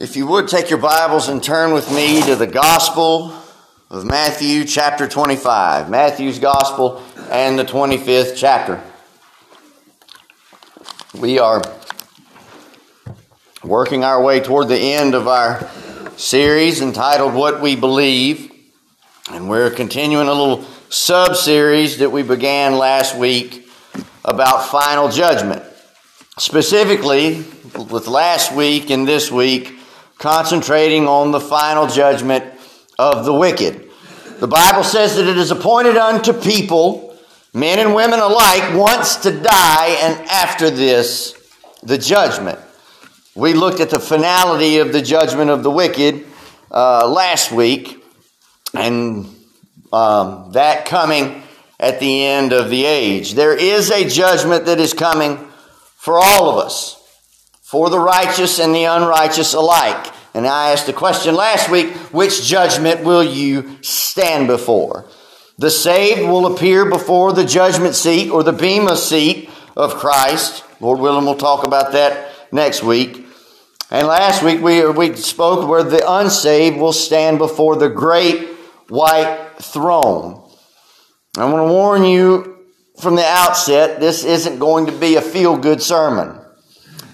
If you would take your Bibles and turn with me to the Gospel of Matthew, chapter 25. Matthew's Gospel and the 25th chapter. We are working our way toward the end of our series entitled What We Believe. And we're continuing a little sub series that we began last week about final judgment. Specifically, with last week and this week, concentrating on the final judgment of the wicked. The Bible says that it is appointed unto people, men and women alike, once to die, and after this, the judgment. We looked at the finality of the judgment of the wicked uh, last week, and um, that coming at the end of the age. There is a judgment that is coming for all of us for the righteous and the unrighteous alike. And I asked a question last week which judgment will you stand before? The saved will appear before the judgment seat or the bema seat of Christ. Lord willing, we'll talk about that next week. And last week we, we spoke where the unsaved will stand before the great white throne. I want to warn you from the outset this isn't going to be a feel good sermon.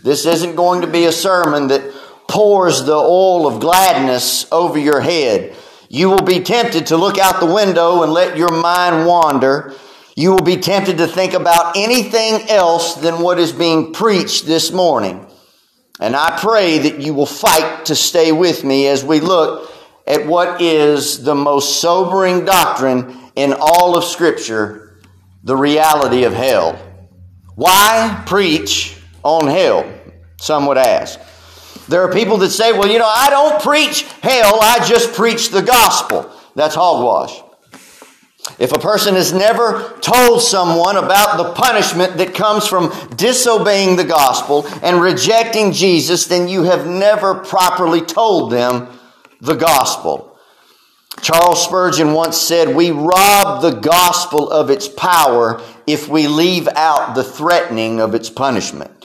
This isn't going to be a sermon that pours the oil of gladness over your head. You will be tempted to look out the window and let your mind wander. You will be tempted to think about anything else than what is being preached this morning. And I pray that you will fight to stay with me as we look at what is the most sobering doctrine in all of Scripture the reality of hell. Why preach on hell? Some would ask. There are people that say, well, you know, I don't preach hell, I just preach the gospel. That's hogwash. If a person has never told someone about the punishment that comes from disobeying the gospel and rejecting Jesus, then you have never properly told them the gospel. Charles Spurgeon once said, We rob the gospel of its power if we leave out the threatening of its punishment.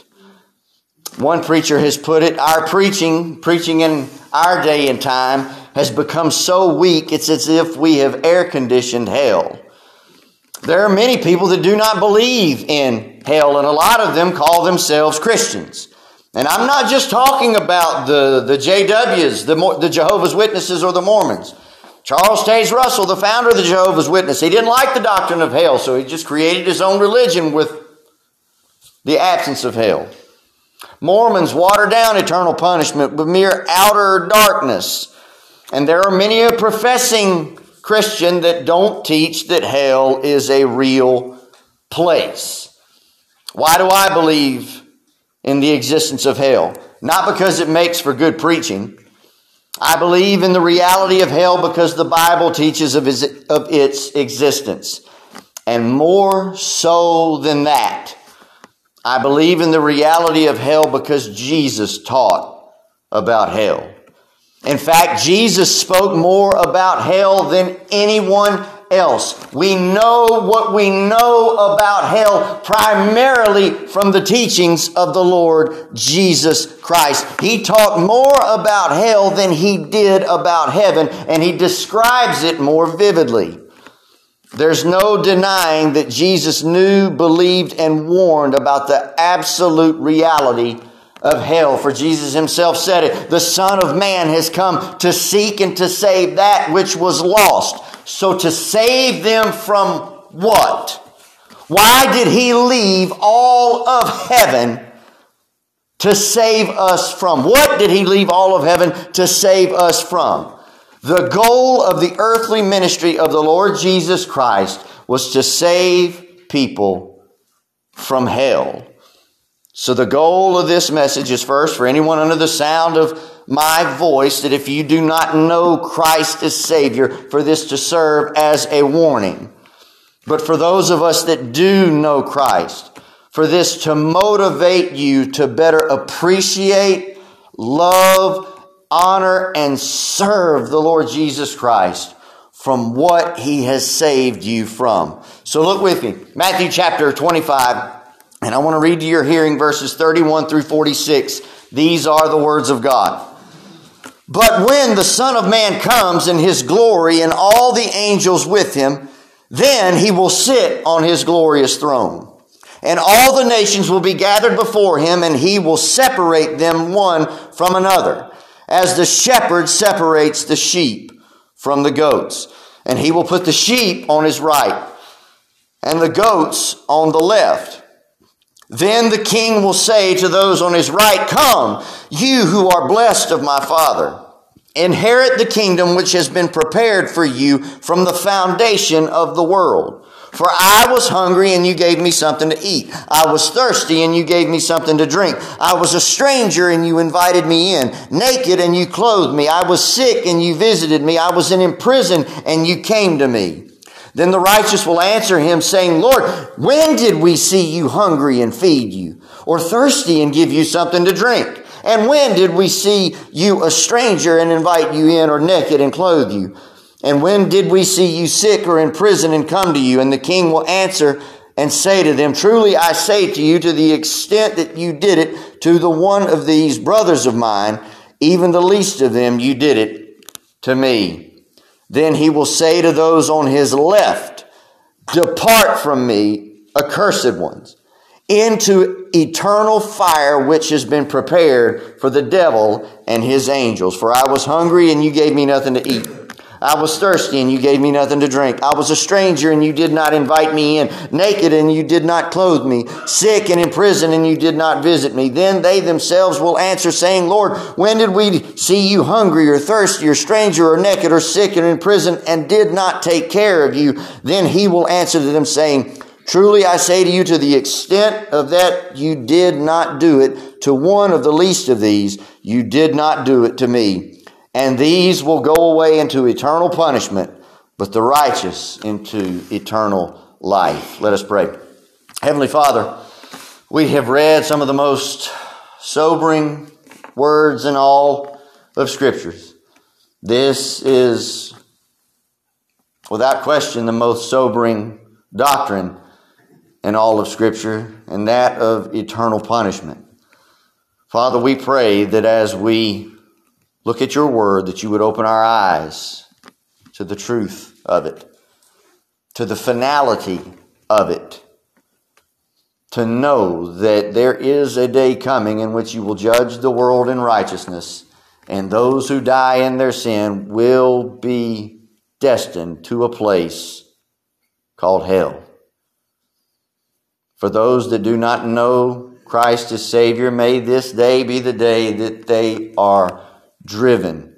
One preacher has put it, our preaching, preaching in our day and time, has become so weak it's as if we have air conditioned hell. There are many people that do not believe in hell, and a lot of them call themselves Christians. And I'm not just talking about the, the JWs, the, the Jehovah's Witnesses, or the Mormons. Charles Taze Russell, the founder of the Jehovah's Witness, he didn't like the doctrine of hell, so he just created his own religion with the absence of hell. Mormons water down eternal punishment with mere outer darkness. And there are many a professing Christian that don't teach that hell is a real place. Why do I believe in the existence of hell? Not because it makes for good preaching. I believe in the reality of hell because the Bible teaches of its existence. And more so than that, I believe in the reality of hell because Jesus taught about hell. In fact, Jesus spoke more about hell than anyone else. We know what we know about hell primarily from the teachings of the Lord Jesus Christ. He taught more about hell than he did about heaven, and he describes it more vividly. There's no denying that Jesus knew, believed, and warned about the absolute reality of hell. For Jesus himself said it the Son of Man has come to seek and to save that which was lost. So to save them from what? Why did he leave all of heaven to save us from? What did he leave all of heaven to save us from? The goal of the earthly ministry of the Lord Jesus Christ was to save people from hell. So, the goal of this message is first for anyone under the sound of my voice that if you do not know Christ as Savior, for this to serve as a warning. But for those of us that do know Christ, for this to motivate you to better appreciate, love, honor, and serve the Lord Jesus Christ from what he has saved you from. So look with me. Matthew chapter 25, and I want to read to your hearing verses 31 through 46. These are the words of God. But when the Son of Man comes in his glory and all the angels with him, then he will sit on his glorious throne. And all the nations will be gathered before him, and he will separate them one from another, as the shepherd separates the sheep from the goats. And he will put the sheep on his right, and the goats on the left. Then the king will say to those on his right, Come, you who are blessed of my Father. Inherit the kingdom which has been prepared for you from the foundation of the world. For I was hungry and you gave me something to eat. I was thirsty and you gave me something to drink. I was a stranger and you invited me in. Naked and you clothed me. I was sick and you visited me. I was in prison and you came to me. Then the righteous will answer him saying, Lord, when did we see you hungry and feed you? Or thirsty and give you something to drink? And when did we see you a stranger and invite you in, or naked and clothe you? And when did we see you sick or in prison and come to you? And the king will answer and say to them, Truly I say to you, to the extent that you did it to the one of these brothers of mine, even the least of them, you did it to me. Then he will say to those on his left, Depart from me, accursed ones into eternal fire which has been prepared for the devil and his angels. For I was hungry and you gave me nothing to eat. I was thirsty and you gave me nothing to drink. I was a stranger and you did not invite me in. Naked and you did not clothe me. Sick and in prison and you did not visit me. Then they themselves will answer saying, Lord, when did we see you hungry or thirsty or stranger or naked or sick and in prison and did not take care of you? Then he will answer to them saying, Truly I say to you, to the extent of that you did not do it to one of the least of these, you did not do it to me. And these will go away into eternal punishment, but the righteous into eternal life. Let us pray. Heavenly Father, we have read some of the most sobering words in all of Scriptures. This is, without question, the most sobering doctrine in all of Scripture, and that of eternal punishment. Father, we pray that as we look at your word, that you would open our eyes to the truth of it, to the finality of it, to know that there is a day coming in which you will judge the world in righteousness, and those who die in their sin will be destined to a place called hell. For those that do not know Christ as Savior, may this day be the day that they are driven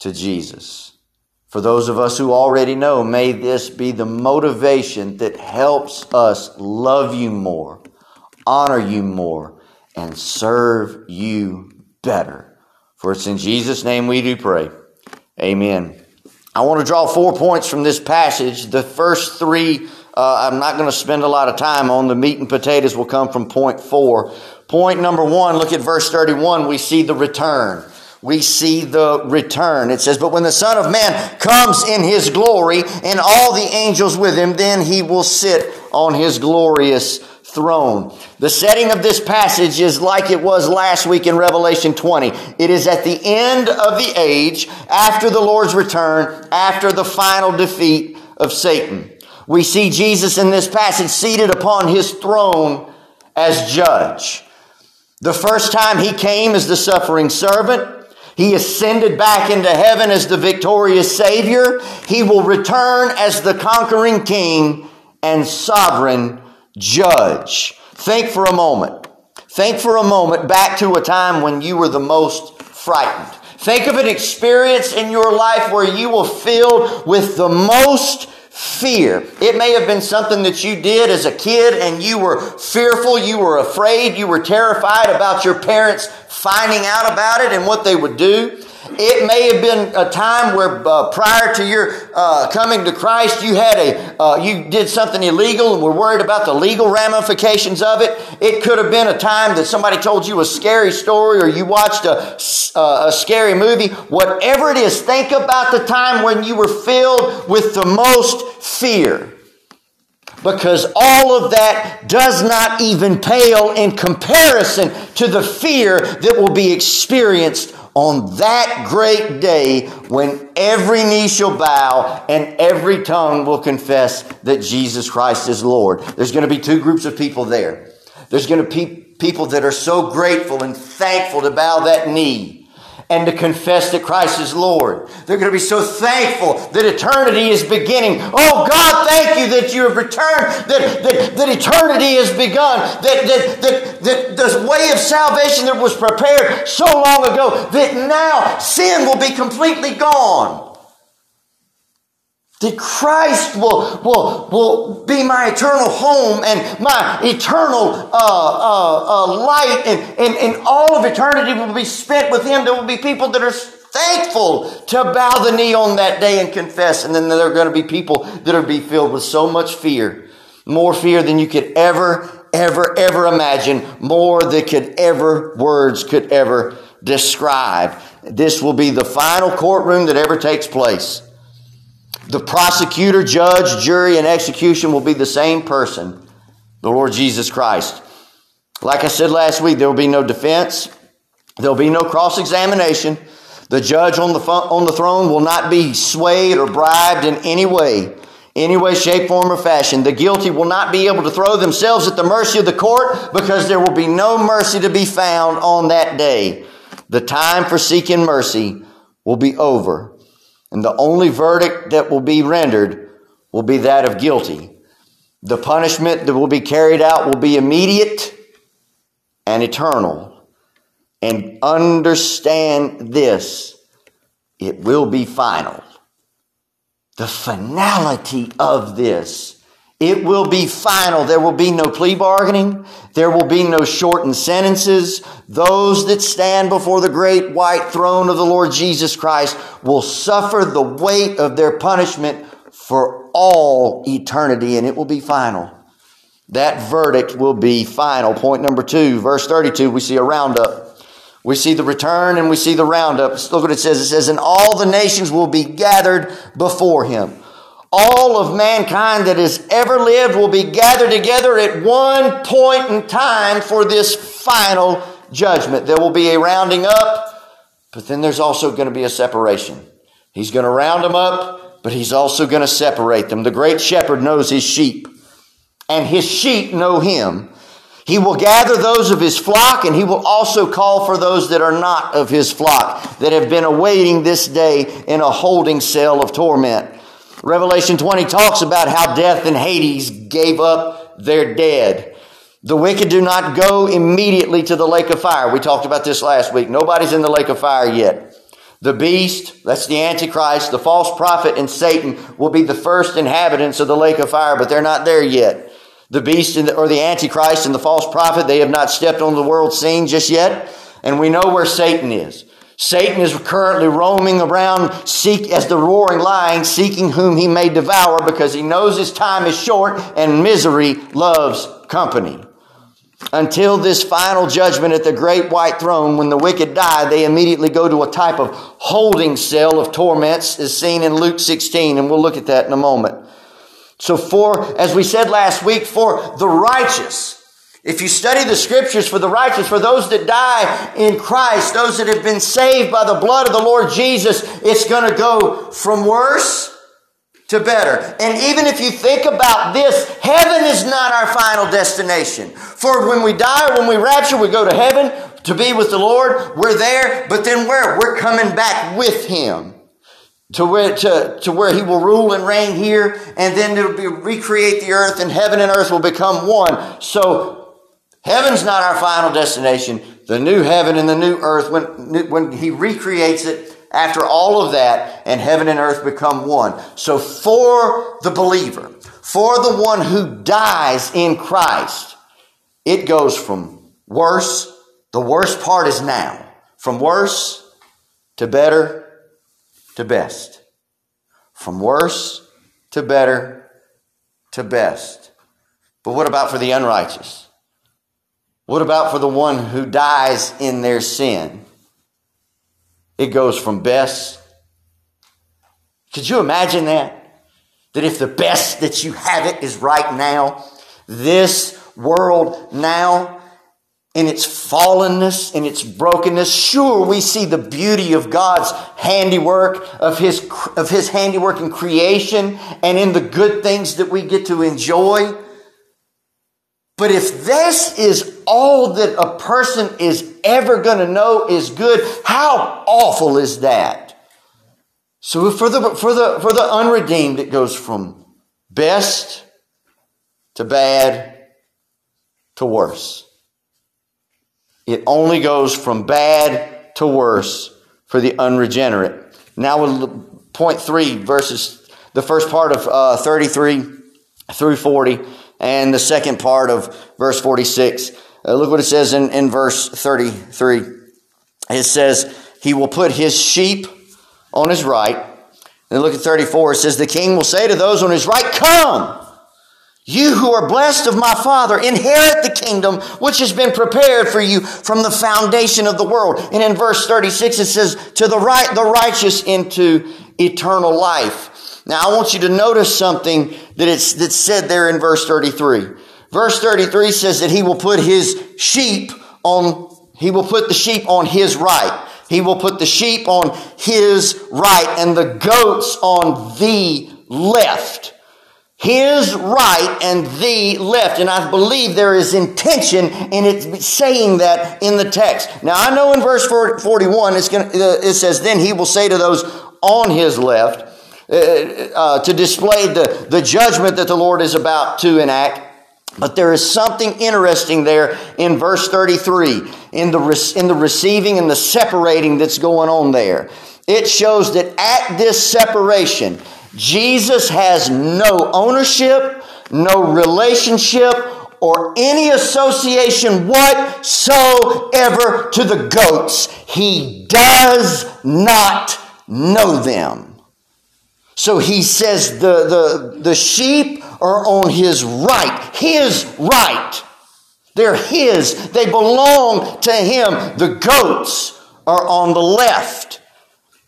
to Jesus. For those of us who already know, may this be the motivation that helps us love you more, honor you more, and serve you better. For it's in Jesus' name we do pray. Amen. I want to draw four points from this passage. The first three uh, I'm not going to spend a lot of time on. The meat and potatoes will come from point four. Point number one, look at verse 31. We see the return. We see the return. It says, But when the Son of Man comes in his glory and all the angels with him, then he will sit on his glorious throne. The setting of this passage is like it was last week in Revelation 20. It is at the end of the age, after the Lord's return, after the final defeat of Satan. We see Jesus in this passage seated upon his throne as judge. The first time he came as the suffering servant, he ascended back into heaven as the victorious Savior. He will return as the conquering King and sovereign judge. Think for a moment. Think for a moment back to a time when you were the most frightened. Think of an experience in your life where you were filled with the most fear. It may have been something that you did as a kid and you were fearful, you were afraid, you were terrified about your parents finding out about it and what they would do. It may have been a time where uh, prior to your uh, coming to Christ, you had a uh, you did something illegal and were worried about the legal ramifications of it. It could have been a time that somebody told you a scary story or you watched a, uh, a scary movie. Whatever it is, think about the time when you were filled with the most fear because all of that does not even pale in comparison to the fear that will be experienced on that great day when every knee shall bow and every tongue will confess that Jesus Christ is Lord. There's going to be two groups of people there. There's going to be people that are so grateful and thankful to bow that knee and to confess that Christ is Lord. They're going to be so thankful that eternity is beginning. Oh God, thank you that you have returned, that, that, that eternity has begun, that, that, that, that the way of salvation that was prepared so long ago, that now sin will be completely gone. That Christ will, will, will be my eternal home and my eternal uh, uh, uh, light, and, and, and all of eternity will be spent with Him. There will be people that are thankful to bow the knee on that day and confess. And then there are going to be people that are be filled with so much fear, more fear than you could ever, ever, ever imagine, more than could ever words could ever describe. This will be the final courtroom that ever takes place. The prosecutor, judge, jury, and execution will be the same person, the Lord Jesus Christ. Like I said last week, there will be no defense. There will be no cross examination. The judge on the, on the throne will not be swayed or bribed in any way, any way, shape, form, or fashion. The guilty will not be able to throw themselves at the mercy of the court because there will be no mercy to be found on that day. The time for seeking mercy will be over. And the only verdict that will be rendered will be that of guilty. The punishment that will be carried out will be immediate and eternal. And understand this it will be final. The finality of this it will be final. There will be no plea bargaining. There will be no shortened sentences. Those that stand before the great white throne of the Lord Jesus Christ will suffer the weight of their punishment for all eternity, and it will be final. That verdict will be final. Point number two, verse 32, we see a roundup. We see the return and we see the roundup. Look what it says. It says, And all the nations will be gathered before him all of mankind that has ever lived will be gathered together at one point in time for this final judgment. There will be a rounding up, but then there's also going to be a separation. He's going to round them up, but he's also going to separate them. The great shepherd knows his sheep, and his sheep know him. He will gather those of his flock, and he will also call for those that are not of his flock, that have been awaiting this day in a holding cell of torment. Revelation 20 talks about how death and Hades gave up their dead. The wicked do not go immediately to the lake of fire. We talked about this last week. Nobody's in the lake of fire yet. The beast, that's the Antichrist, the false prophet, and Satan will be the first inhabitants of the lake of fire, but they're not there yet. The beast or the Antichrist and the false prophet, they have not stepped on the world scene just yet. And we know where Satan is. Satan is currently roaming around seek as the roaring lion, seeking whom he may devour because he knows his time is short and misery loves company. Until this final judgment at the great white throne, when the wicked die, they immediately go to a type of holding cell of torments, as seen in Luke 16, and we'll look at that in a moment. So, for, as we said last week, for the righteous, if you study the scriptures for the righteous, for those that die in Christ, those that have been saved by the blood of the Lord Jesus, it's going to go from worse to better. And even if you think about this, heaven is not our final destination. For when we die, when we rapture, we go to heaven to be with the Lord. We're there, but then where? We're coming back with Him to where, to, to where he will rule and reign here, and then it'll be recreate the earth, and heaven and earth will become one. So Heaven's not our final destination. The new heaven and the new earth, when, when he recreates it after all of that, and heaven and earth become one. So for the believer, for the one who dies in Christ, it goes from worse, the worst part is now, from worse to better to best. From worse to better to best. But what about for the unrighteous? What about for the one who dies in their sin? It goes from best. Could you imagine that? That if the best that you have it is right now, this world now, in its fallenness, in its brokenness. Sure, we see the beauty of God's handiwork, of His, of His handiwork in creation, and in the good things that we get to enjoy. But if this is all that a person is ever going to know is good, how awful is that? So for the, for the, for the unredeemed, it goes from best to bad to worse. It only goes from bad to worse for the unregenerate. Now, with point three, verses, the first part of uh, 33 through 40, and the second part of verse 46. Uh, look what it says in, in verse 33. It says, He will put His sheep on His right. And look at 34. It says, The king will say to those on His right, Come! You who are blessed of my Father, inherit the kingdom which has been prepared for you from the foundation of the world. And in verse 36, it says, to the right, the righteous into eternal life. Now I want you to notice something that it's, that's said there in verse 33. Verse 33 says that he will put his sheep on, he will put the sheep on his right. He will put the sheep on his right and the goats on the left his right and the left. And I believe there is intention in it saying that in the text. Now I know in verse 41 it's going uh, it says, then he will say to those on his left, uh, uh, to display the, the judgment that the Lord is about to enact. But there is something interesting there in verse 33 in the, in the receiving and the separating that's going on there. It shows that at this separation, Jesus has no ownership, no relationship, or any association whatsoever to the goats. He does not know them. So he says the, the, the sheep are on his right, his right. They're his. They belong to him. The goats are on the left.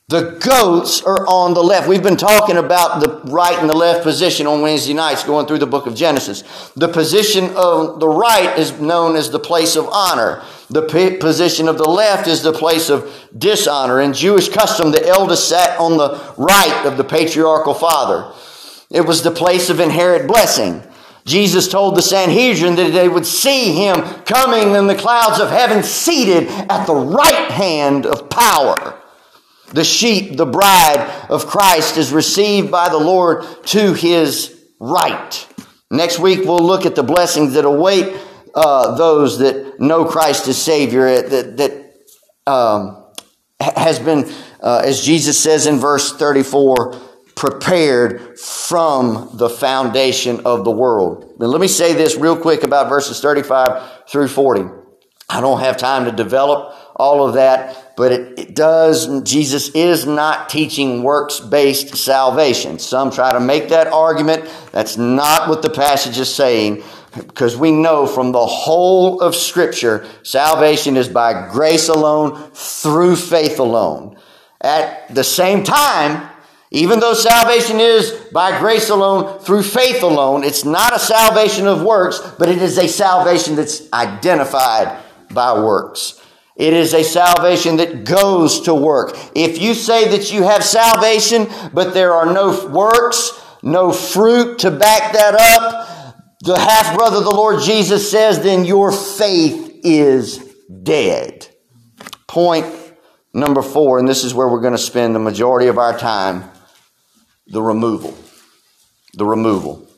The goats are on the left. We've been talking about the right and the left position on Wednesday nights going through the book of Genesis. The position of the right is known as the place of honor. The position of the left is the place of dishonor. In Jewish custom, the eldest sat on the right of the patriarchal father. It was the place of inherent blessing. Jesus told the Sanhedrin that they would see him coming in the clouds of heaven, seated at the right hand of power. The sheep, the bride of Christ, is received by the Lord to his right. Next week, we'll look at the blessings that await uh, those that know Christ as Savior, uh, that, that um, has been, uh, as Jesus says in verse 34, prepared from the foundation of the world. Now, let me say this real quick about verses 35 through 40. I don't have time to develop all of that, but it, it does, Jesus is not teaching works based salvation. Some try to make that argument. That's not what the passage is saying because we know from the whole of Scripture, salvation is by grace alone, through faith alone. At the same time, even though salvation is by grace alone, through faith alone, it's not a salvation of works, but it is a salvation that's identified by works. It is a salvation that goes to work. If you say that you have salvation, but there are no works, no fruit to back that up, the half brother of the Lord Jesus says, then your faith is dead. Point number four, and this is where we're going to spend the majority of our time the removal. The removal.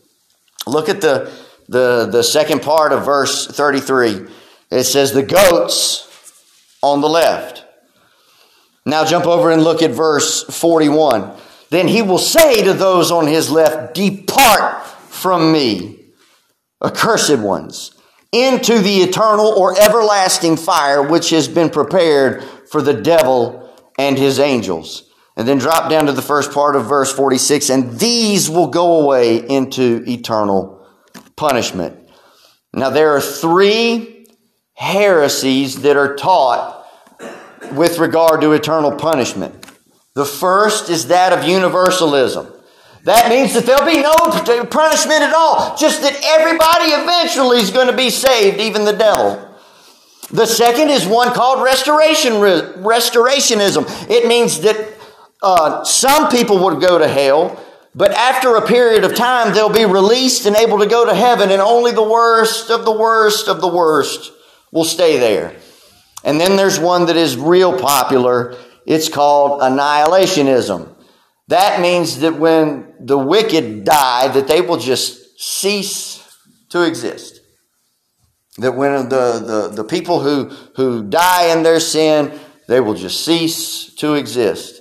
Look at the, the, the second part of verse 33. It says, The goats on the left. Now jump over and look at verse 41. Then he will say to those on his left, Depart from me, accursed ones, into the eternal or everlasting fire which has been prepared for the devil and his angels. And then drop down to the first part of verse 46 and these will go away into eternal punishment. Now there are three heresies that are taught with regard to eternal punishment. The first is that of universalism. That means that there'll be no punishment at all, just that everybody eventually is going to be saved, even the devil. The second is one called restoration, restorationism. It means that uh, some people would go to hell, but after a period of time, they'll be released and able to go to heaven, and only the worst of the worst of the worst will stay there. And then there's one that is real popular. It's called annihilationism. That means that when the wicked die, that they will just cease to exist. That when the, the, the people who, who die in their sin, they will just cease to exist.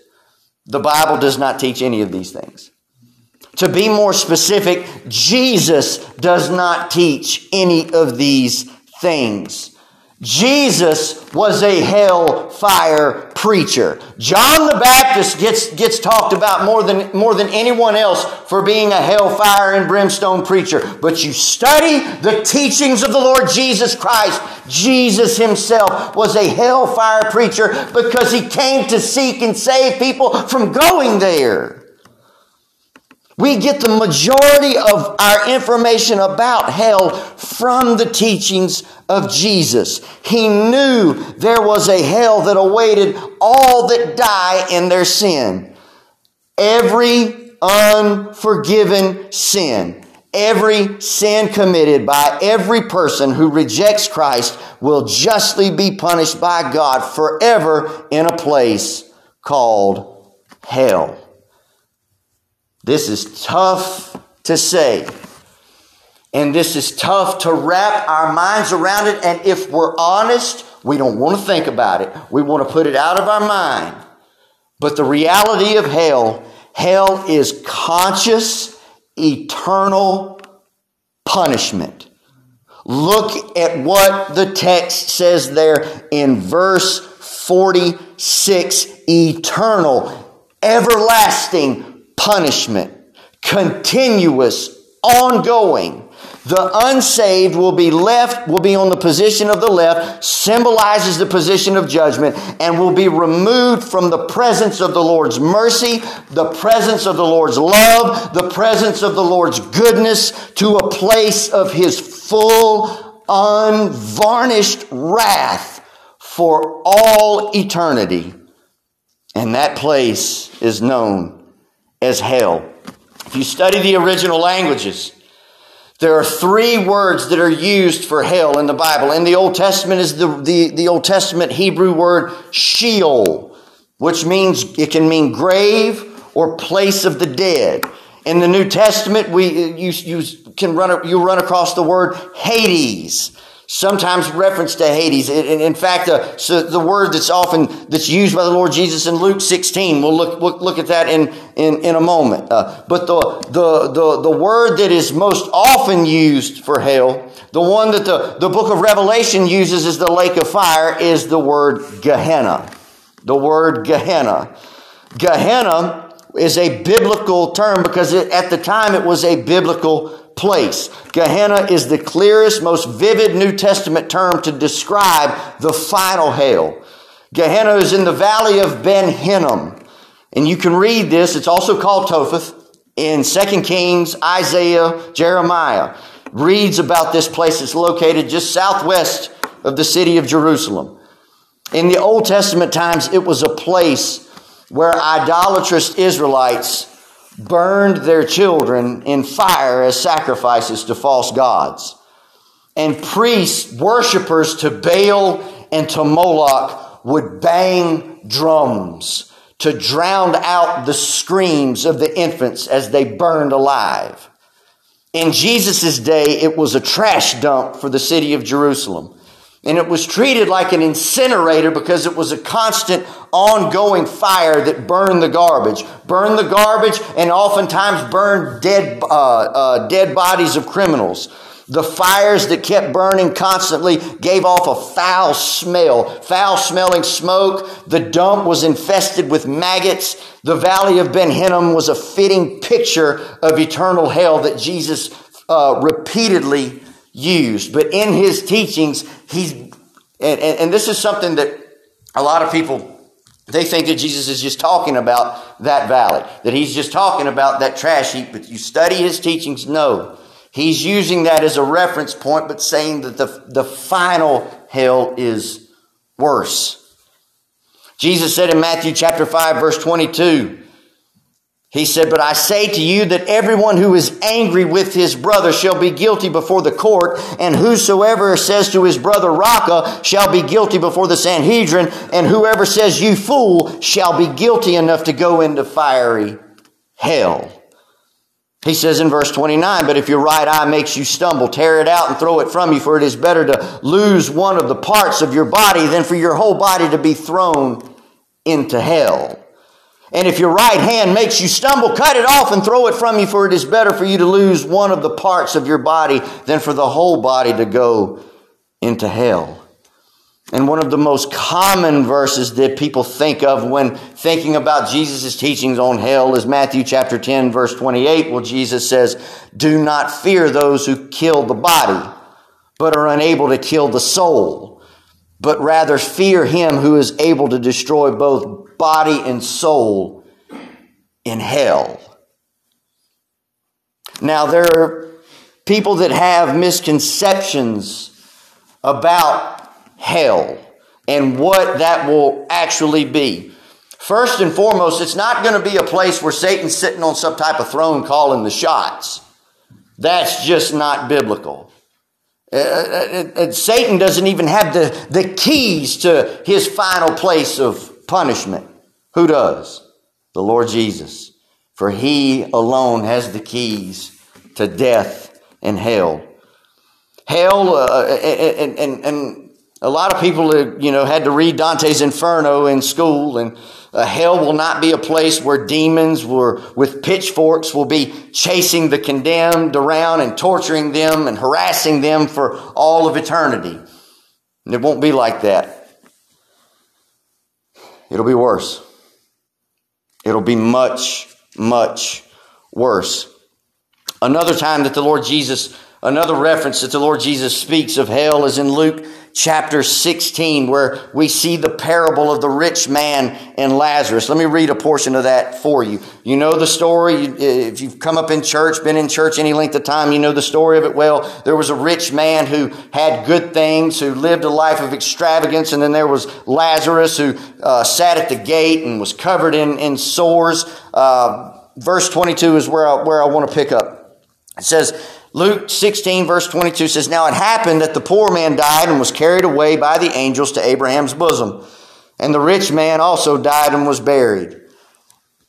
The Bible does not teach any of these things. To be more specific, Jesus does not teach any of these things. Jesus was a hellfire preacher. John the Baptist gets, gets talked about more than, more than anyone else for being a hellfire and brimstone preacher. But you study the teachings of the Lord Jesus Christ. Jesus himself was a hellfire preacher because he came to seek and save people from going there. We get the majority of our information about hell from the teachings of Jesus. He knew there was a hell that awaited all that die in their sin. Every unforgiven sin, every sin committed by every person who rejects Christ will justly be punished by God forever in a place called hell. This is tough to say. And this is tough to wrap our minds around it. And if we're honest, we don't want to think about it. We want to put it out of our mind. But the reality of hell, hell is conscious, eternal punishment. Look at what the text says there in verse 46 eternal, everlasting punishment, continuous, ongoing. The unsaved will be left, will be on the position of the left, symbolizes the position of judgment, and will be removed from the presence of the Lord's mercy, the presence of the Lord's love, the presence of the Lord's goodness, to a place of His full, unvarnished wrath for all eternity. And that place is known as hell. If you study the original languages, there are three words that are used for hell in the Bible. In the Old Testament is the, the, the Old Testament Hebrew word Sheol, which means it can mean grave or place of the dead. In the New Testament, we you, you can run you run across the word Hades, sometimes reference to Hades. In, fact, uh, so the word that's often that's used by the Lord Jesus in Luke 16. We'll look we'll look at that in in, in a moment. Uh, but the, the the the word that is most often used for hell, the one that the the book of Revelation uses as the lake of fire, is the word Gehenna. The word Gehenna. Gehenna is a biblical term because it, at the time it was a biblical place. Gehenna is the clearest, most vivid New Testament term to describe the final hell. Gehenna is in the valley of Ben Hinnom. And you can read this. It's also called Topheth in 2 Kings, Isaiah, Jeremiah. Reads about this place. It's located just southwest of the city of Jerusalem. In the Old Testament times, it was a place where idolatrous Israelites burned their children in fire as sacrifices to false gods. And priests, worshippers to Baal and to Moloch would bang drums to drown out the screams of the infants as they burned alive. In Jesus' day, it was a trash dump for the city of Jerusalem. And it was treated like an incinerator because it was a constant, ongoing fire that burned the garbage. Burned the garbage and oftentimes burned dead, uh, uh, dead bodies of criminals. The fires that kept burning constantly gave off a foul smell, foul smelling smoke. The dump was infested with maggots. The valley of Ben Hinnom was a fitting picture of eternal hell that Jesus uh, repeatedly used. But in his teachings, he's, and, and, and this is something that a lot of people they think that Jesus is just talking about that valley, that he's just talking about that trash heap, but you study his teachings, no. He's using that as a reference point, but saying that the, the final hell is worse. Jesus said in Matthew chapter 5 verse 22, he said, But I say to you that everyone who is angry with his brother shall be guilty before the court, and whosoever says to his brother Raca shall be guilty before the Sanhedrin, and whoever says you fool shall be guilty enough to go into fiery hell. He says in verse 29, But if your right eye makes you stumble, tear it out and throw it from you, for it is better to lose one of the parts of your body than for your whole body to be thrown into hell. And if your right hand makes you stumble, cut it off and throw it from you, for it is better for you to lose one of the parts of your body than for the whole body to go into hell. And one of the most common verses that people think of when thinking about Jesus' teachings on hell is Matthew chapter 10, verse 28, where Jesus says, Do not fear those who kill the body, but are unable to kill the soul, but rather fear him who is able to destroy both body and soul in hell. Now, there are people that have misconceptions about hell and what that will actually be. First and foremost, it's not going to be a place where Satan's sitting on some type of throne calling the shots. That's just not biblical. Uh, uh, uh, Satan doesn't even have the, the keys to his final place of punishment. Who does? The Lord Jesus. For he alone has the keys to death and hell. Hell, uh, and, and, and a lot of people, you know, had to read Dante's Inferno in school, and uh, hell will not be a place where demons were, with pitchforks will be chasing the condemned around and torturing them and harassing them for all of eternity. And it won't be like that. It'll be worse. It'll be much, much worse. Another time that the Lord Jesus, another reference that the Lord Jesus speaks of hell is in Luke chapter 16, where we see the parable of the rich man and Lazarus. Let me read a portion of that for you. You know the story. If you've come up in church, been in church any length of time, you know the story of it well. There was a rich man who had good things, who lived a life of extravagance, and then there was Lazarus who uh, sat at the gate and was covered in, in sores. Uh, verse 22 is where I, where I want to pick up. It says, Luke 16, verse 22 says, Now it happened that the poor man died and was carried away by the angels to Abraham's bosom. And the rich man also died and was buried.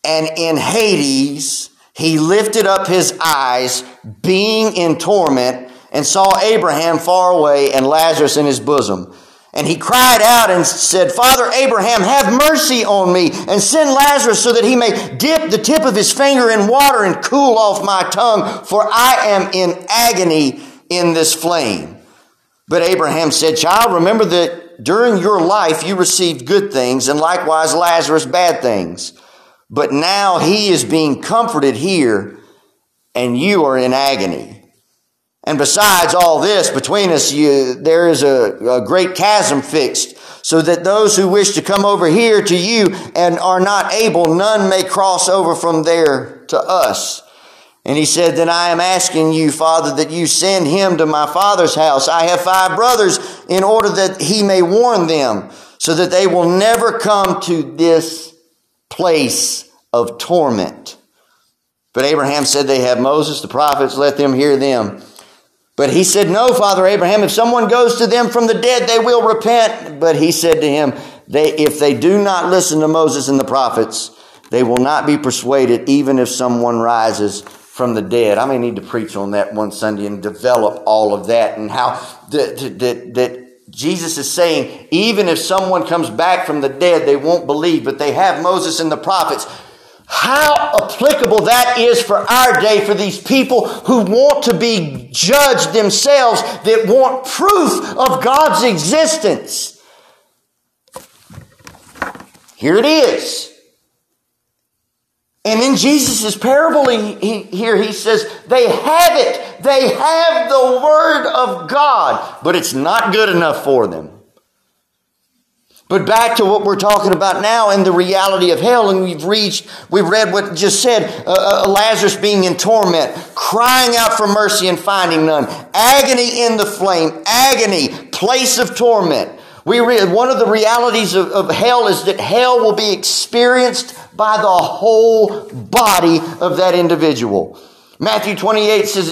And in Hades, he lifted up his eyes, being in torment, and saw Abraham far away and Lazarus in his bosom. And he cried out and said, Father Abraham, have mercy on me and send Lazarus so that he may dip the tip of his finger in water and cool off my tongue, for I am in agony in this flame. But Abraham said, Child, remember that during your life you received good things and likewise Lazarus bad things. But now he is being comforted here and you are in agony. And besides all this, between us, you, there is a, a great chasm fixed, so that those who wish to come over here to you and are not able, none may cross over from there to us. And he said, Then I am asking you, Father, that you send him to my father's house. I have five brothers, in order that he may warn them, so that they will never come to this place of torment. But Abraham said, They have Moses, the prophets, let them hear them. But he said, No, Father Abraham, if someone goes to them from the dead, they will repent. But he said to him, they, If they do not listen to Moses and the prophets, they will not be persuaded, even if someone rises from the dead. I may need to preach on that one Sunday and develop all of that and how that, that, that Jesus is saying, even if someone comes back from the dead, they won't believe, but they have Moses and the prophets how applicable that is for our day for these people who want to be judged themselves, that want proof of God's existence. Here it is. And in Jesus' parable he, he, here, he says, they have it. They have the Word of God, but it's not good enough for them. But back to what we're talking about now and the reality of hell, and we've reached, we've read what just said uh, uh, Lazarus being in torment, crying out for mercy and finding none, agony in the flame, agony, place of torment. We re- one of the realities of, of hell is that hell will be experienced by the whole body of that individual. Matthew 28 says,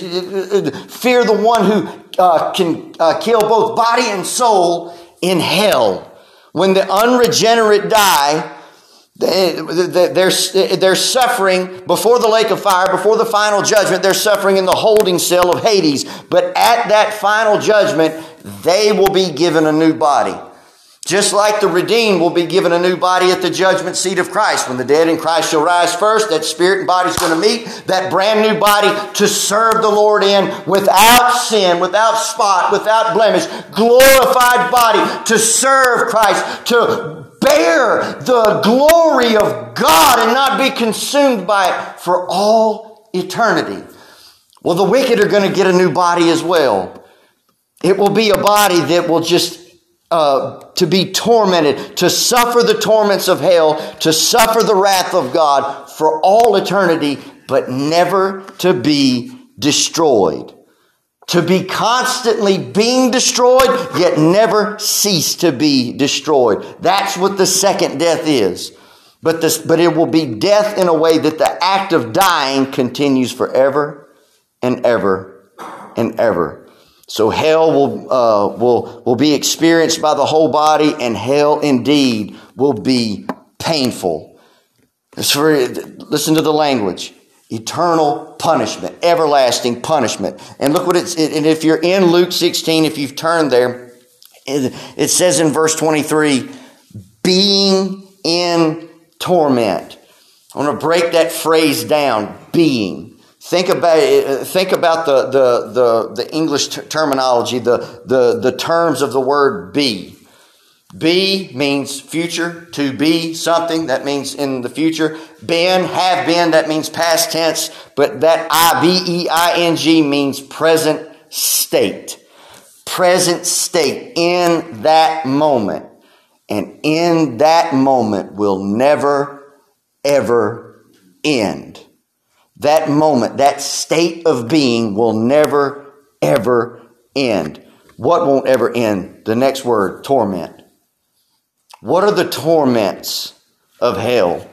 Fear the one who uh, can uh, kill both body and soul in hell. When the unregenerate die, they're, they're suffering before the lake of fire, before the final judgment. They're suffering in the holding cell of Hades. But at that final judgment, they will be given a new body. Just like the redeemed will be given a new body at the judgment seat of Christ. When the dead in Christ shall rise first, that spirit and body is going to meet that brand new body to serve the Lord in without sin, without spot, without blemish, glorified body to serve Christ, to bear the glory of God and not be consumed by it for all eternity. Well, the wicked are going to get a new body as well. It will be a body that will just uh, to be tormented, to suffer the torments of hell, to suffer the wrath of God for all eternity, but never to be destroyed. To be constantly being destroyed, yet never cease to be destroyed. That's what the second death is. But, this, but it will be death in a way that the act of dying continues forever and ever and ever. So hell will, uh, will, will be experienced by the whole body, and hell indeed will be painful. listen to the language eternal punishment, everlasting punishment. And look what it's, and if you're in Luke 16, if you've turned there, it says in verse 23, being in torment. I want to break that phrase down, being. Think about think about the the the, the English t- terminology, the, the the terms of the word be. Be means future, to be something, that means in the future. Been, have been, that means past tense, but that I B E I N G means present state. Present state in that moment. And in that moment will never, ever end. That moment, that state of being will never, ever end. What won't ever end? The next word, torment. What are the torments of hell?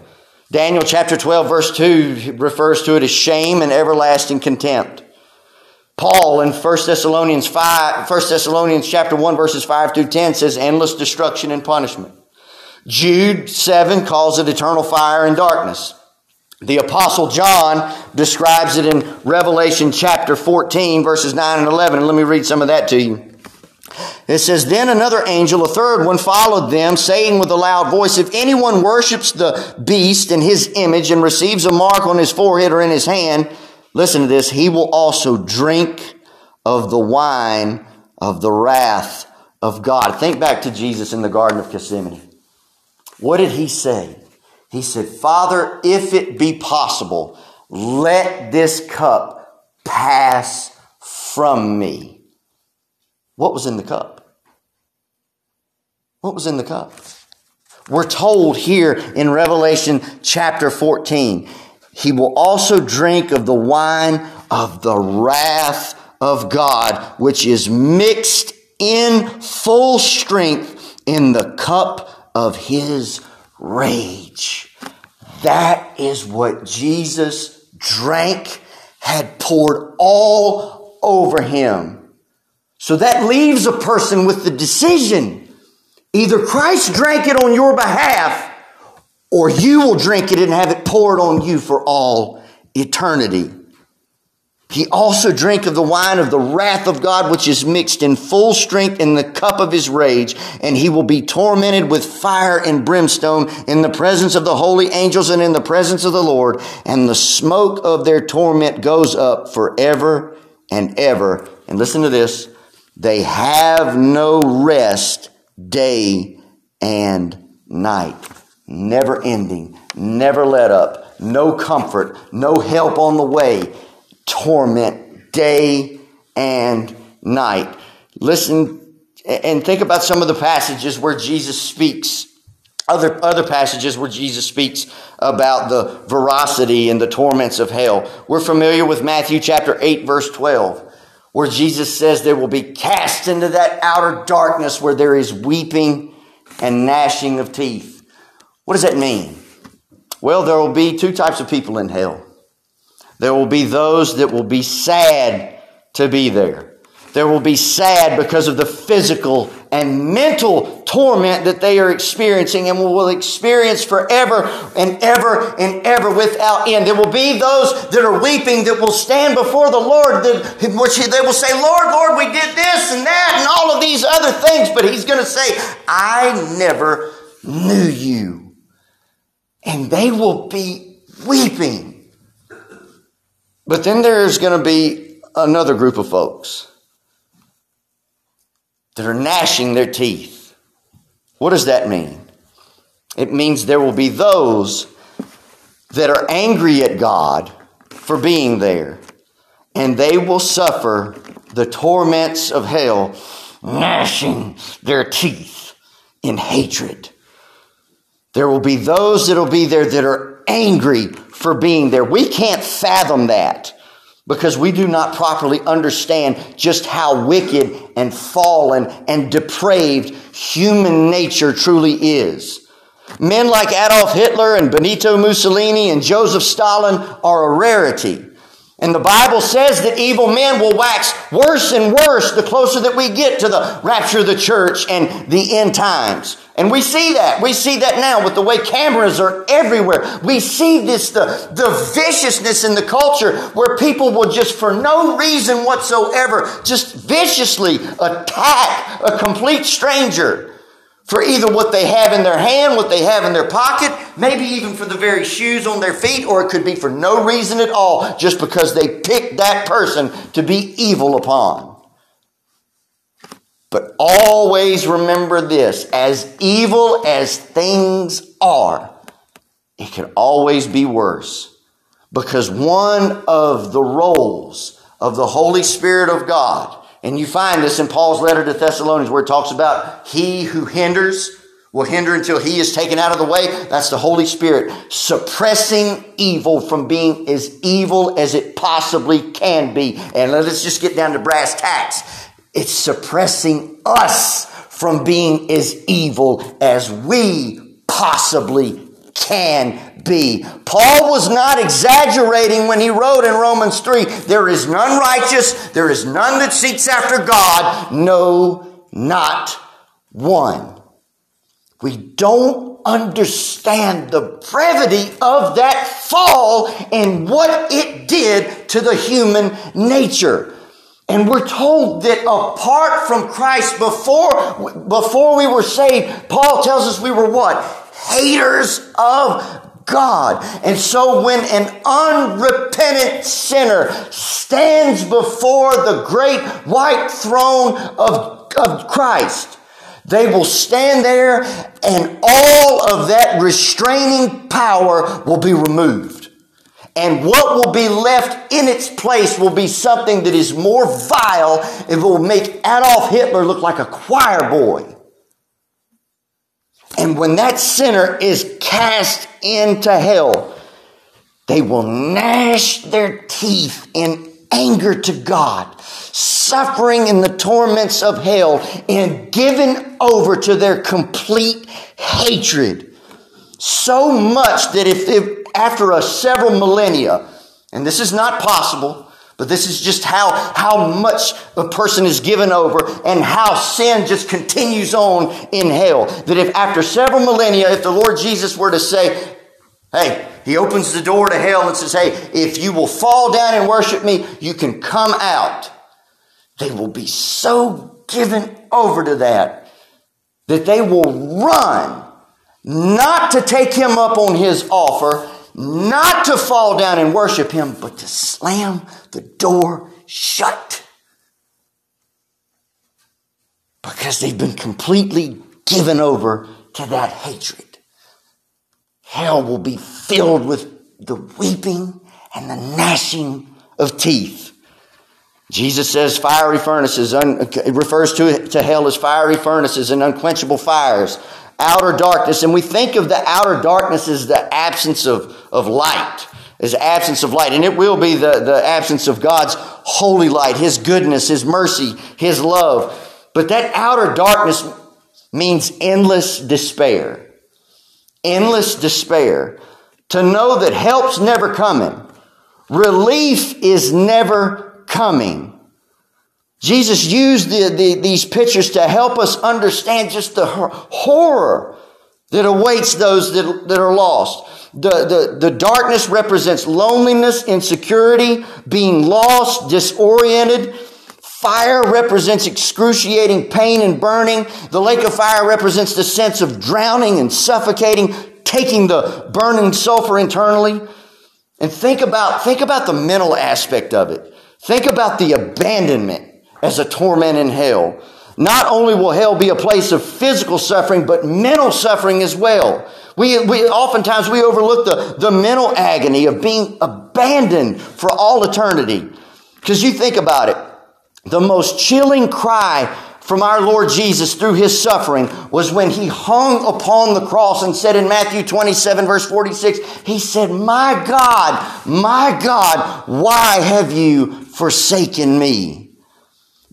Daniel chapter 12, verse 2 refers to it as shame and everlasting contempt. Paul in 1 Thessalonians 5, 1 Thessalonians chapter 1, verses 5 through 10 says endless destruction and punishment. Jude 7 calls it eternal fire and darkness. The apostle John describes it in Revelation chapter 14 verses 9 and 11. And let me read some of that to you. It says, Then another angel, a third one, followed them, saying with a loud voice, If anyone worships the beast in his image and receives a mark on his forehead or in his hand, listen to this, he will also drink of the wine of the wrath of God. Think back to Jesus in the Garden of Gethsemane. What did he say? He said, Father, if it be possible, let this cup pass from me. What was in the cup? What was in the cup? We're told here in Revelation chapter 14, he will also drink of the wine of the wrath of God, which is mixed in full strength in the cup of his rage. That is what Jesus drank, had poured all over him so that leaves a person with the decision. Either Christ drank it on your behalf, or you will drink it and have it poured on you for all eternity. He also drank of the wine of the wrath of God, which is mixed in full strength in the cup of his rage, and he will be tormented with fire and brimstone in the presence of the holy angels and in the presence of the Lord, and the smoke of their torment goes up forever and ever. And listen to this they have no rest day and night. Never ending, never let up, no comfort, no help on the way. Torment day and night. Listen and think about some of the passages where Jesus speaks. Other, other passages where Jesus speaks about the veracity and the torments of hell. We're familiar with Matthew chapter 8 verse 12 where Jesus says they will be cast into that outer darkness where there is weeping and gnashing of teeth. What does that mean? Well, there will be two types of people in hell. There will be those that will be sad to be there. There will be sad because of the physical and mental torment that they are experiencing and will experience forever and ever and ever without end. There will be those that are weeping that will stand before the Lord, that, which they will say, Lord, Lord, we did this and that and all of these other things. But He's going to say, I never knew you. And they will be weeping. But then there's going to be another group of folks that are gnashing their teeth. What does that mean? It means there will be those that are angry at God for being there, and they will suffer the torments of hell, gnashing their teeth in hatred. There will be those that will be there that are angry for being there. We can't fathom that because we do not properly understand just how wicked and fallen and depraved human nature truly is. Men like Adolf Hitler and Benito Mussolini and Joseph Stalin are a rarity. And the Bible says that evil men will wax worse and worse the closer that we get to the rapture of the church and the end times. And we see that. We see that now with the way cameras are everywhere. We see this, the, the viciousness in the culture where people will just, for no reason whatsoever, just viciously attack a complete stranger for either what they have in their hand, what they have in their pocket, maybe even for the very shoes on their feet, or it could be for no reason at all, just because they picked that person to be evil upon. But always remember this as evil as things are, it can always be worse. Because one of the roles of the Holy Spirit of God and you find this in Paul's letter to Thessalonians where it talks about he who hinders will hinder until he is taken out of the way. That's the Holy Spirit suppressing evil from being as evil as it possibly can be. And let's just get down to brass tacks. It's suppressing us from being as evil as we possibly can be. Paul was not exaggerating when he wrote in Romans 3 there is none righteous, there is none that seeks after God, no, not one. We don't understand the brevity of that fall and what it did to the human nature. And we're told that apart from Christ, before, before we were saved, Paul tells us we were what? Haters of God. And so when an unrepentant sinner stands before the great white throne of, of Christ, they will stand there and all of that restraining power will be removed. And what will be left in its place will be something that is more vile. It will make Adolf Hitler look like a choir boy. And when that sinner is cast into hell, they will gnash their teeth in anger to God, suffering in the torments of hell, and given over to their complete hatred. So much that if, if after a several millennia, and this is not possible, but this is just how, how much a person is given over and how sin just continues on in hell. That if after several millennia, if the Lord Jesus were to say, hey, he opens the door to hell and says, hey, if you will fall down and worship me, you can come out. They will be so given over to that that they will run not to take him up on his offer, not to fall down and worship him, but to slam the door shut. Because they've been completely given over to that hatred. Hell will be filled with the weeping and the gnashing of teeth. Jesus says fiery furnaces, un, refers to, to hell as fiery furnaces and unquenchable fires outer darkness. And we think of the outer darkness as the absence of, of light. is absence of light. And it will be the, the absence of God's holy light, His goodness, His mercy, His love. But that outer darkness means endless despair. Endless despair. To know that help's never coming. Relief is never coming. Jesus used the, the, these pictures to help us understand just the horror that awaits those that, that are lost. The, the, the darkness represents loneliness, insecurity, being lost, disoriented. Fire represents excruciating pain and burning. The lake of fire represents the sense of drowning and suffocating, taking the burning sulfur internally. And think about, think about the mental aspect of it. Think about the abandonment as a torment in hell. Not only will hell be a place of physical suffering, but mental suffering as well. We, we oftentimes we overlook the, the mental agony of being abandoned for all eternity. Because you think about it, the most chilling cry from our Lord Jesus through his suffering was when he hung upon the cross and said in Matthew 27 verse 46, he said, My God, my God, why have you forsaken me?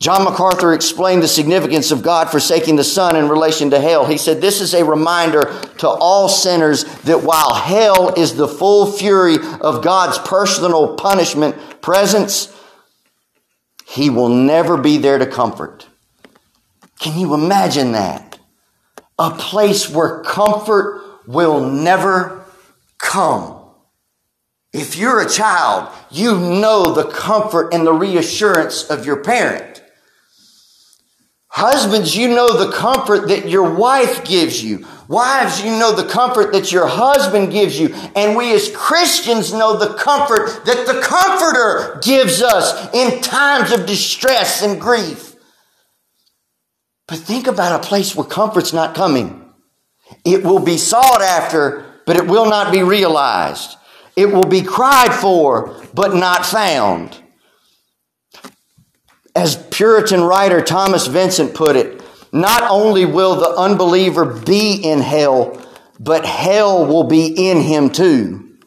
John MacArthur explained the significance of God forsaking the Son in relation to hell. He said, This is a reminder to all sinners that while hell is the full fury of God's personal punishment presence, He will never be there to comfort. Can you imagine that? A place where comfort will never come. If you're a child, you know the comfort and the reassurance of your parent. Husbands, you know the comfort that your wife gives you. Wives, you know the comfort that your husband gives you. And we as Christians know the comfort that the Comforter gives us in times of distress and grief. But think about a place where comfort's not coming. It will be sought after, but it will not be realized. It will be cried for, but not found. As Puritan writer Thomas Vincent put it, not only will the unbeliever be in hell, but hell will be in him too.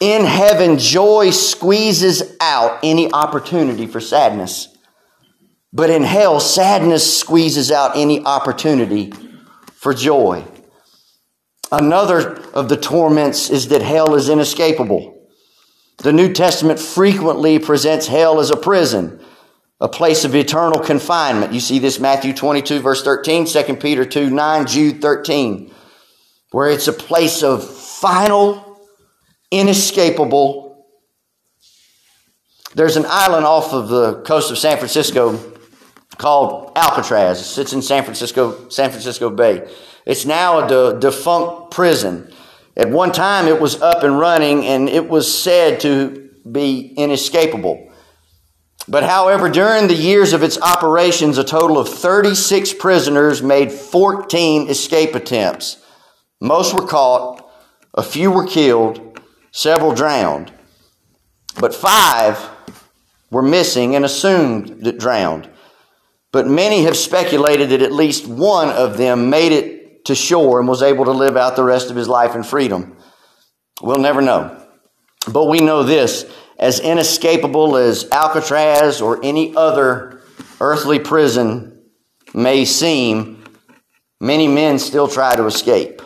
In heaven, joy squeezes out any opportunity for sadness. But in hell, sadness squeezes out any opportunity for joy. Another of the torments is that hell is inescapable. The New Testament frequently presents hell as a prison a place of eternal confinement. You see this Matthew 22 verse 13, 2 Peter 2 9, Jude 13, where it's a place of final, inescapable. There's an island off of the coast of San Francisco called Alcatraz. It sits in San Francisco, San Francisco Bay. It's now a de- defunct prison. At one time, it was up and running, and it was said to be inescapable. But however, during the years of its operations, a total of 36 prisoners made 14 escape attempts. Most were caught, a few were killed, several drowned. But five were missing and assumed that drowned. But many have speculated that at least one of them made it to shore and was able to live out the rest of his life in freedom. We'll never know. But we know this as inescapable as Alcatraz or any other earthly prison may seem, many men still try to escape.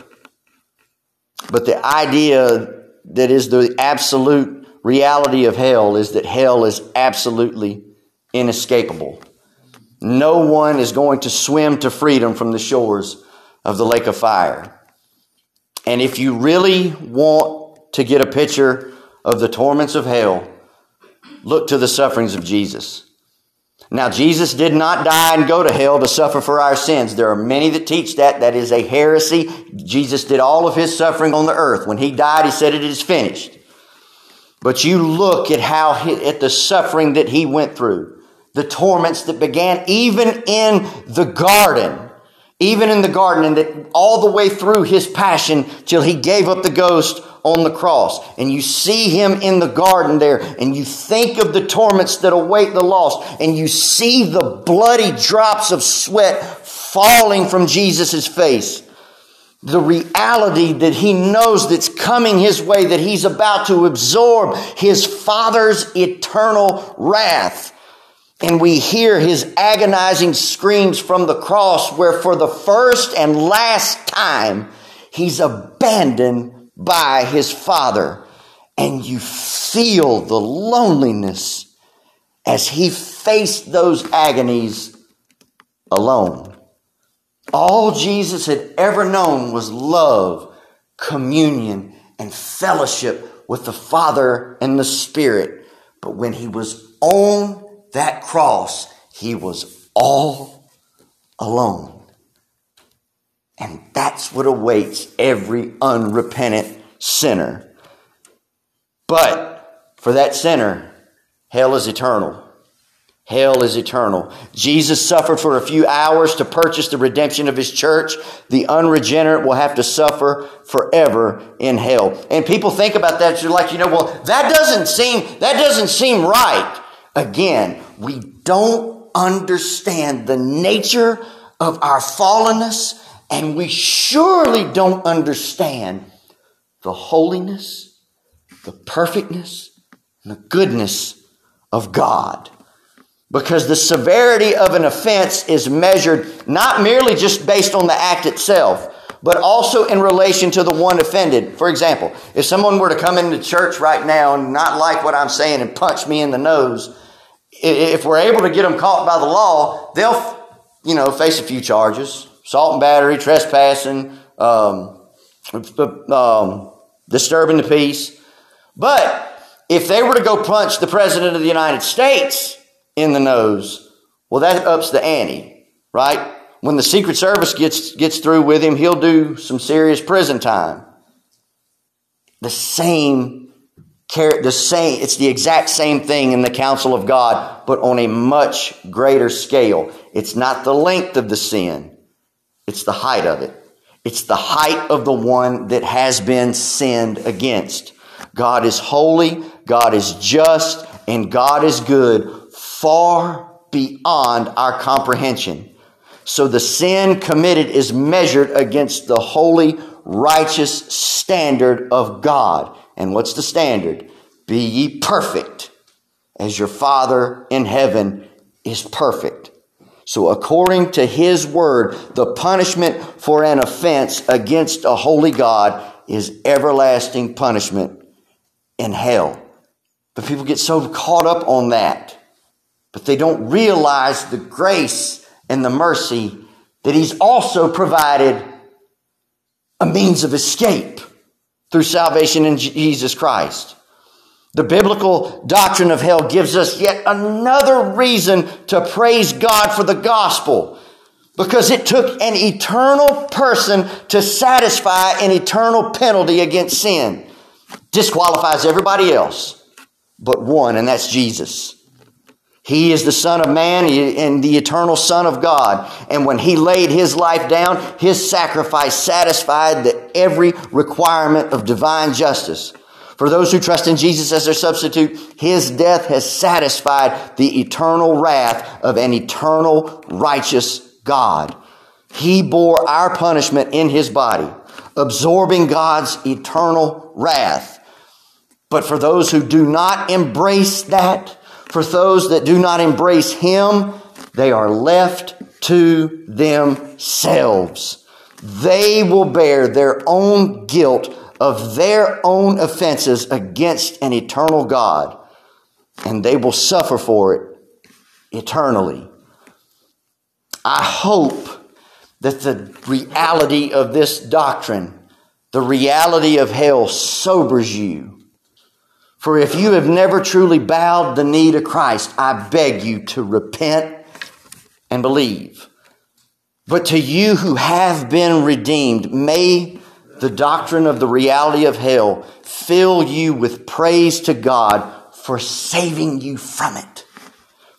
But the idea that is the absolute reality of hell is that hell is absolutely inescapable. No one is going to swim to freedom from the shores of the lake of fire. And if you really want to get a picture of the torments of hell, look to the sufferings of Jesus. Now, Jesus did not die and go to hell to suffer for our sins. There are many that teach that. That is a heresy. Jesus did all of his suffering on the earth. When he died, he said, It is finished. But you look at how, he, at the suffering that he went through, the torments that began even in the garden even in the garden, and that all the way through his passion till he gave up the ghost on the cross. And you see him in the garden there, and you think of the torments that await the lost, and you see the bloody drops of sweat falling from Jesus' face. the reality that he knows that's coming his way, that he's about to absorb his father's eternal wrath. And we hear his agonizing screams from the cross where for the first and last time he's abandoned by his father. And you feel the loneliness as he faced those agonies alone. All Jesus had ever known was love, communion, and fellowship with the Father and the Spirit. But when he was on that cross, he was all alone. And that's what awaits every unrepentant sinner. But for that sinner, hell is eternal. Hell is eternal. Jesus suffered for a few hours to purchase the redemption of his church. The unregenerate will have to suffer forever in hell. And people think about that. You're like, you know, well, that doesn't seem, that doesn't seem right. Again, we don't understand the nature of our fallenness and we surely don't understand the holiness, the perfectness, and the goodness of God. Because the severity of an offense is measured not merely just based on the act itself, but also in relation to the one offended. For example, if someone were to come into church right now and not like what I'm saying and punch me in the nose, if we're able to get them caught by the law, they'll, you know, face a few charges assault and battery, trespassing, um, um, disturbing the peace. But if they were to go punch the President of the United States, in the nose, well, that ups the ante, right? When the Secret Service gets, gets through with him, he'll do some serious prison time. The same, the same, it's the exact same thing in the counsel of God, but on a much greater scale. It's not the length of the sin, it's the height of it. It's the height of the one that has been sinned against. God is holy, God is just, and God is good far beyond our comprehension. So the sin committed is measured against the holy, righteous standard of God. And what's the standard? Be ye perfect as your Father in heaven is perfect. So according to his word, the punishment for an offense against a holy God is everlasting punishment in hell. But people get so caught up on that but they don't realize the grace and the mercy that He's also provided a means of escape through salvation in Jesus Christ. The biblical doctrine of hell gives us yet another reason to praise God for the gospel because it took an eternal person to satisfy an eternal penalty against sin. Disqualifies everybody else but one, and that's Jesus. He is the Son of Man and the eternal Son of God. And when He laid His life down, His sacrifice satisfied the every requirement of divine justice. For those who trust in Jesus as their substitute, His death has satisfied the eternal wrath of an eternal righteous God. He bore our punishment in His body, absorbing God's eternal wrath. But for those who do not embrace that, for those that do not embrace Him, they are left to themselves. They will bear their own guilt of their own offenses against an eternal God, and they will suffer for it eternally. I hope that the reality of this doctrine, the reality of hell, sobers you for if you have never truly bowed the knee to Christ, I beg you to repent and believe. But to you who have been redeemed, may the doctrine of the reality of hell fill you with praise to God for saving you from it,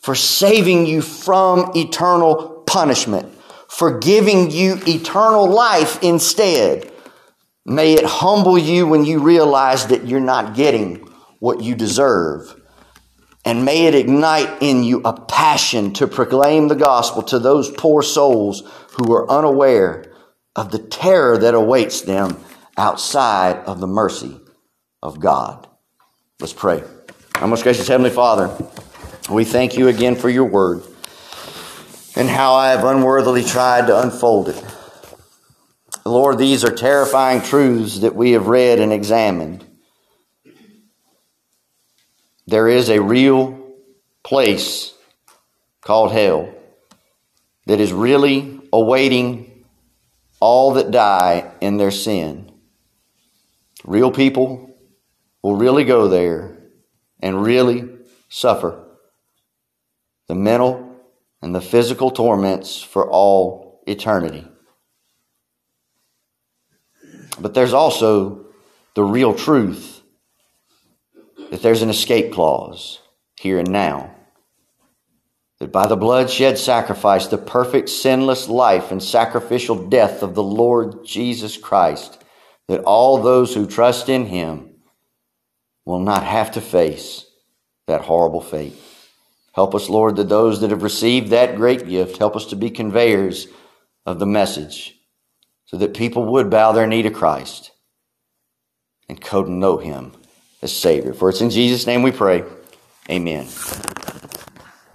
for saving you from eternal punishment, for giving you eternal life instead. May it humble you when you realize that you're not getting what you deserve. And may it ignite in you a passion to proclaim the gospel to those poor souls who are unaware of the terror that awaits them outside of the mercy of God. Let's pray. Our most gracious Heavenly Father, we thank you again for your word and how I have unworthily tried to unfold it. Lord, these are terrifying truths that we have read and examined. There is a real place called hell that is really awaiting all that die in their sin. Real people will really go there and really suffer the mental and the physical torments for all eternity. But there's also the real truth that there's an escape clause here and now. That by the bloodshed sacrifice, the perfect sinless life and sacrificial death of the Lord Jesus Christ, that all those who trust in him will not have to face that horrible fate. Help us, Lord, that those that have received that great gift, help us to be conveyors of the message so that people would bow their knee to Christ and come to know him as Savior. For it's in Jesus' name we pray. Amen.